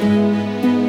Música